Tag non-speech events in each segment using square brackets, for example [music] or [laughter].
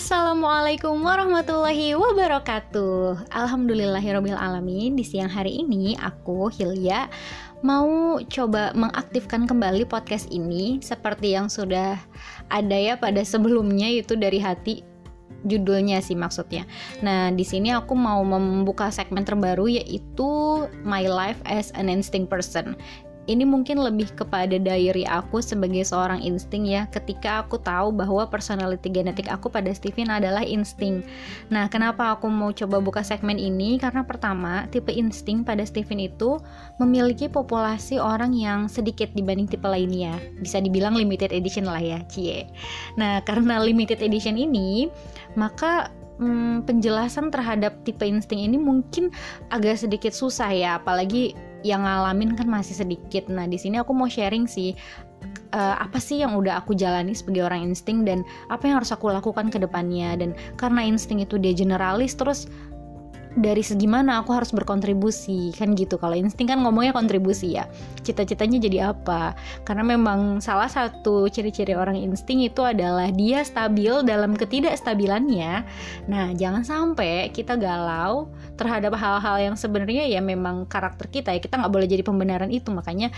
Assalamualaikum warahmatullahi wabarakatuh. Alhamdulillahirrohmanirrohim Di siang hari ini aku Hilya mau coba mengaktifkan kembali podcast ini. Seperti yang sudah ada ya pada sebelumnya itu dari hati judulnya sih maksudnya. Nah, di sini aku mau membuka segmen terbaru yaitu My Life as an Instinct Person ini mungkin lebih kepada diary aku sebagai seorang insting ya ketika aku tahu bahwa personality genetik aku pada Steven adalah insting. Nah kenapa aku mau coba buka segmen ini? Karena pertama tipe insting pada Steven itu memiliki populasi orang yang sedikit dibanding tipe lainnya. Bisa dibilang limited edition lah ya cie. Nah [laughs] karena limited edition ini maka hmm, penjelasan terhadap tipe insting ini mungkin agak sedikit susah ya apalagi yang ngalamin kan masih sedikit. Nah, di sini aku mau sharing sih uh, apa sih yang udah aku jalani sebagai orang insting dan apa yang harus aku lakukan ke depannya dan karena insting itu dia generalis terus dari segi mana aku harus berkontribusi. Kan gitu kalau insting kan ngomongnya kontribusi ya. Cita-citanya jadi apa? Karena memang salah satu ciri-ciri orang insting itu adalah dia stabil dalam ketidakstabilannya. Nah jangan sampai kita galau terhadap hal-hal yang sebenarnya ya memang karakter kita ya. Kita nggak boleh jadi pembenaran itu. Makanya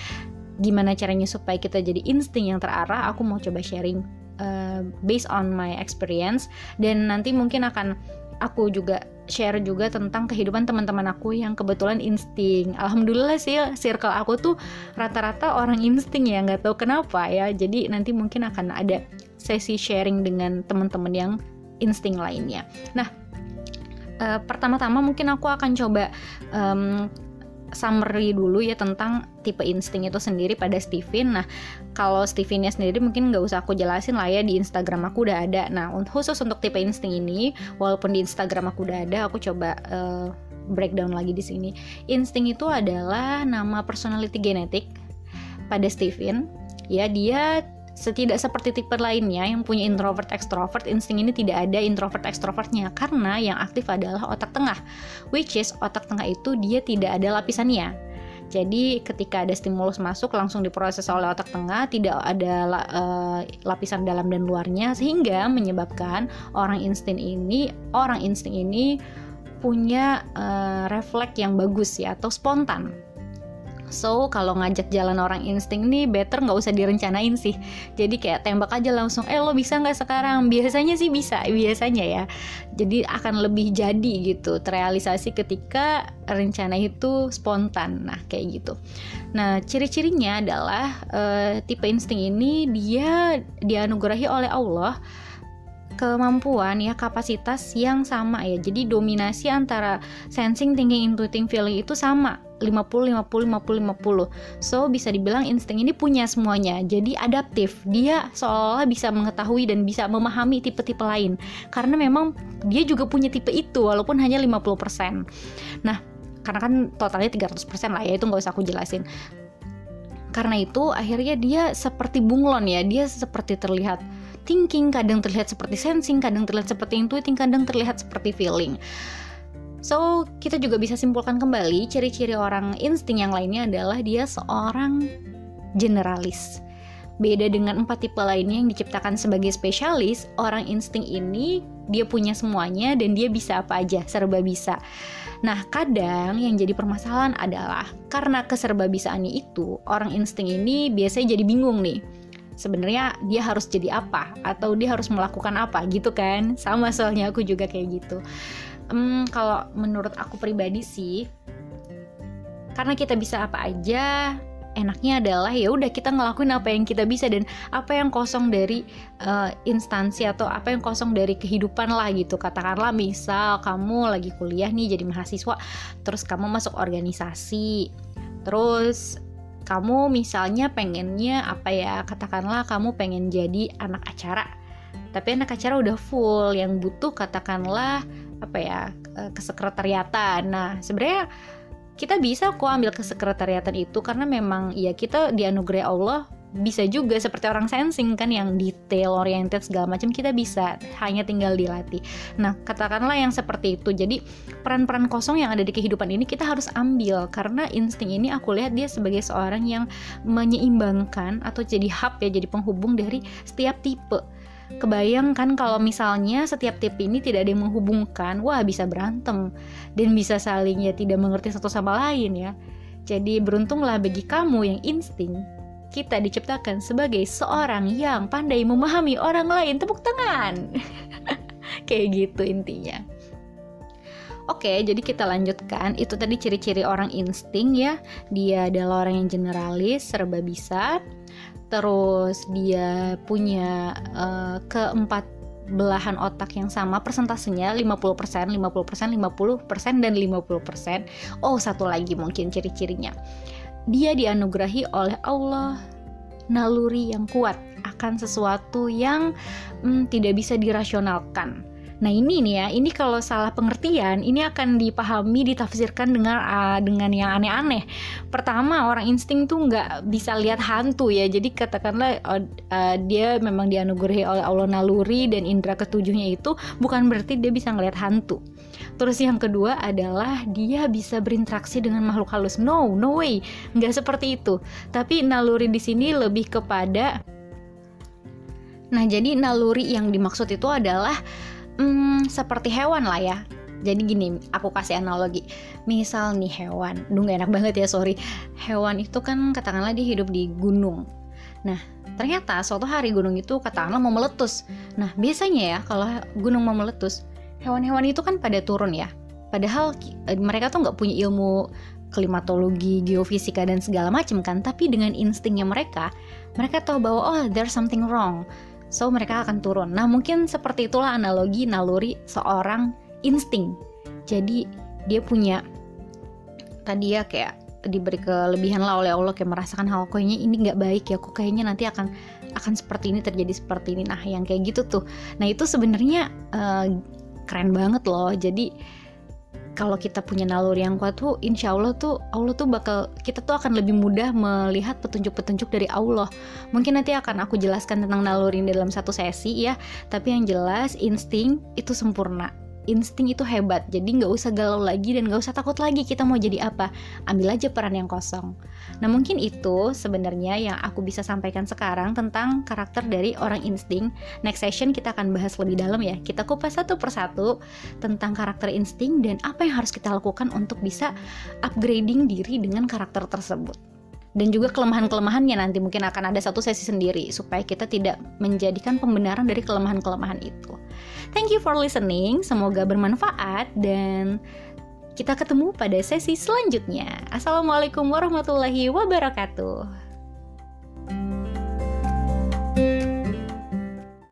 gimana caranya supaya kita jadi insting yang terarah aku mau coba sharing uh, based on my experience. Dan nanti mungkin akan aku juga share juga tentang kehidupan teman-teman aku yang kebetulan insting. Alhamdulillah sih circle aku tuh rata-rata orang insting ya, nggak tahu kenapa ya. Jadi nanti mungkin akan ada sesi sharing dengan teman-teman yang insting lainnya. Nah, uh, pertama-tama mungkin aku akan coba um, summary dulu ya tentang tipe insting itu sendiri pada Steven. Nah, kalau Stevennya sendiri mungkin nggak usah aku jelasin lah ya di Instagram aku udah ada. Nah, khusus untuk tipe insting ini, walaupun di Instagram aku udah ada, aku coba uh, breakdown lagi di sini. Insting itu adalah nama personality genetik pada Steven. Ya, dia Setidak seperti tipe lainnya yang punya introvert extrovert, insting ini tidak ada introvert extrovertnya karena yang aktif adalah otak tengah. Which is otak tengah itu dia tidak ada lapisannya. Jadi ketika ada stimulus masuk langsung diproses oleh otak tengah, tidak ada uh, lapisan dalam dan luarnya sehingga menyebabkan orang insting ini, orang insting ini punya uh, refleks yang bagus ya atau spontan So kalau ngajak jalan orang insting nih better nggak usah direncanain sih. Jadi kayak tembak aja langsung. Eh lo bisa nggak sekarang? Biasanya sih bisa, biasanya ya. Jadi akan lebih jadi gitu terrealisasi ketika rencana itu spontan. Nah kayak gitu. Nah ciri-cirinya adalah uh, tipe insting ini dia dianugerahi oleh Allah kemampuan ya kapasitas yang sama ya. Jadi dominasi antara sensing, thinking, intuiting, feeling itu sama 50 50 50 50. So bisa dibilang insting ini punya semuanya. Jadi adaptif. Dia seolah-olah bisa mengetahui dan bisa memahami tipe-tipe lain. Karena memang dia juga punya tipe itu walaupun hanya 50%. Nah, karena kan totalnya 300% lah ya itu nggak usah aku jelasin. Karena itu akhirnya dia seperti bunglon ya, dia seperti terlihat thinking, kadang terlihat seperti sensing, kadang terlihat seperti intuiting, kadang terlihat seperti feeling. So, kita juga bisa simpulkan kembali ciri-ciri orang insting yang lainnya adalah dia seorang generalis. Beda dengan empat tipe lainnya yang diciptakan sebagai spesialis, orang insting ini dia punya semuanya dan dia bisa apa aja, serba bisa. Nah, kadang yang jadi permasalahan adalah karena keserbabisaannya itu, orang insting ini biasanya jadi bingung nih. Sebenarnya dia harus jadi apa? Atau dia harus melakukan apa? Gitu kan? Sama soalnya aku juga kayak gitu. Um, kalau menurut aku pribadi sih karena kita bisa apa aja enaknya adalah ya udah kita ngelakuin apa yang kita bisa dan apa yang kosong dari uh, instansi atau apa yang kosong dari kehidupan lah gitu. Katakanlah misal kamu lagi kuliah nih jadi mahasiswa terus kamu masuk organisasi terus kamu misalnya pengennya apa ya katakanlah kamu pengen jadi anak acara tapi anak acara udah full yang butuh katakanlah apa ya eh, kesekretariatan. Nah sebenarnya kita bisa kok ambil kesekretariatan itu karena memang ya kita dianugerahi Allah bisa juga seperti orang sensing kan yang detail oriented segala macam kita bisa hanya tinggal dilatih. Nah, katakanlah yang seperti itu. Jadi peran-peran kosong yang ada di kehidupan ini kita harus ambil karena insting ini aku lihat dia sebagai seorang yang menyeimbangkan atau jadi hub ya, jadi penghubung dari setiap tipe Kebayang kan kalau misalnya setiap tip ini tidak ada yang menghubungkan, wah bisa berantem dan bisa saling ya tidak mengerti satu sama lain ya. Jadi beruntunglah bagi kamu yang insting kita diciptakan sebagai seorang yang pandai memahami orang lain. Tepuk tangan. [laughs] Kayak gitu intinya. Oke, jadi kita lanjutkan. Itu tadi ciri-ciri orang insting ya. Dia adalah orang yang generalis, serba bisa. Terus dia punya uh, keempat belahan otak yang sama persentasenya 50%, 50%, 50% dan 50%. Oh, satu lagi mungkin ciri-cirinya. Dia dianugerahi oleh Allah naluri yang kuat akan sesuatu yang hmm, tidak bisa dirasionalkan Nah ini nih ya, ini kalau salah pengertian, ini akan dipahami, ditafsirkan dengan uh, dengan yang aneh-aneh. Pertama, orang insting tuh nggak bisa lihat hantu ya. Jadi katakanlah uh, uh, dia memang dianugerahi oleh Allah naluri dan indera ketujuhnya itu bukan berarti dia bisa ngelihat hantu. Terus yang kedua adalah dia bisa berinteraksi dengan makhluk halus. No, no way, nggak seperti itu. Tapi naluri di sini lebih kepada Nah, jadi naluri yang dimaksud itu adalah hmm, seperti hewan lah ya. Jadi gini aku kasih analogi. Misal nih hewan. Duh gak enak banget ya sorry. Hewan itu kan katakanlah dia hidup di gunung. Nah ternyata suatu hari gunung itu katakanlah mau meletus. Nah biasanya ya kalau gunung mau meletus hewan-hewan itu kan pada turun ya. Padahal eh, mereka tuh nggak punya ilmu klimatologi, geofisika dan segala macam kan, tapi dengan instingnya mereka, mereka tahu bahwa oh there's something wrong. So mereka akan turun. Nah, mungkin seperti itulah analogi naluri seorang insting. Jadi dia punya tadi ya kayak diberi kelebihan lah oleh Allah kayak merasakan hal kayaknya ini nggak baik ya kok kayaknya nanti akan akan seperti ini terjadi seperti ini. Nah yang kayak gitu tuh. Nah itu sebenarnya uh, keren banget loh. Jadi kalau kita punya naluri yang kuat tuh insya Allah tuh Allah tuh bakal kita tuh akan lebih mudah melihat petunjuk-petunjuk dari Allah. Mungkin nanti akan aku jelaskan tentang naluri dalam satu sesi ya. Tapi yang jelas insting itu sempurna insting itu hebat. Jadi nggak usah galau lagi dan nggak usah takut lagi kita mau jadi apa. Ambil aja peran yang kosong. Nah mungkin itu sebenarnya yang aku bisa sampaikan sekarang tentang karakter dari orang insting. Next session kita akan bahas lebih dalam ya. Kita kupas satu persatu tentang karakter insting dan apa yang harus kita lakukan untuk bisa upgrading diri dengan karakter tersebut dan juga kelemahan-kelemahannya nanti mungkin akan ada satu sesi sendiri supaya kita tidak menjadikan pembenaran dari kelemahan-kelemahan itu. Thank you for listening, semoga bermanfaat dan kita ketemu pada sesi selanjutnya. Assalamualaikum warahmatullahi wabarakatuh.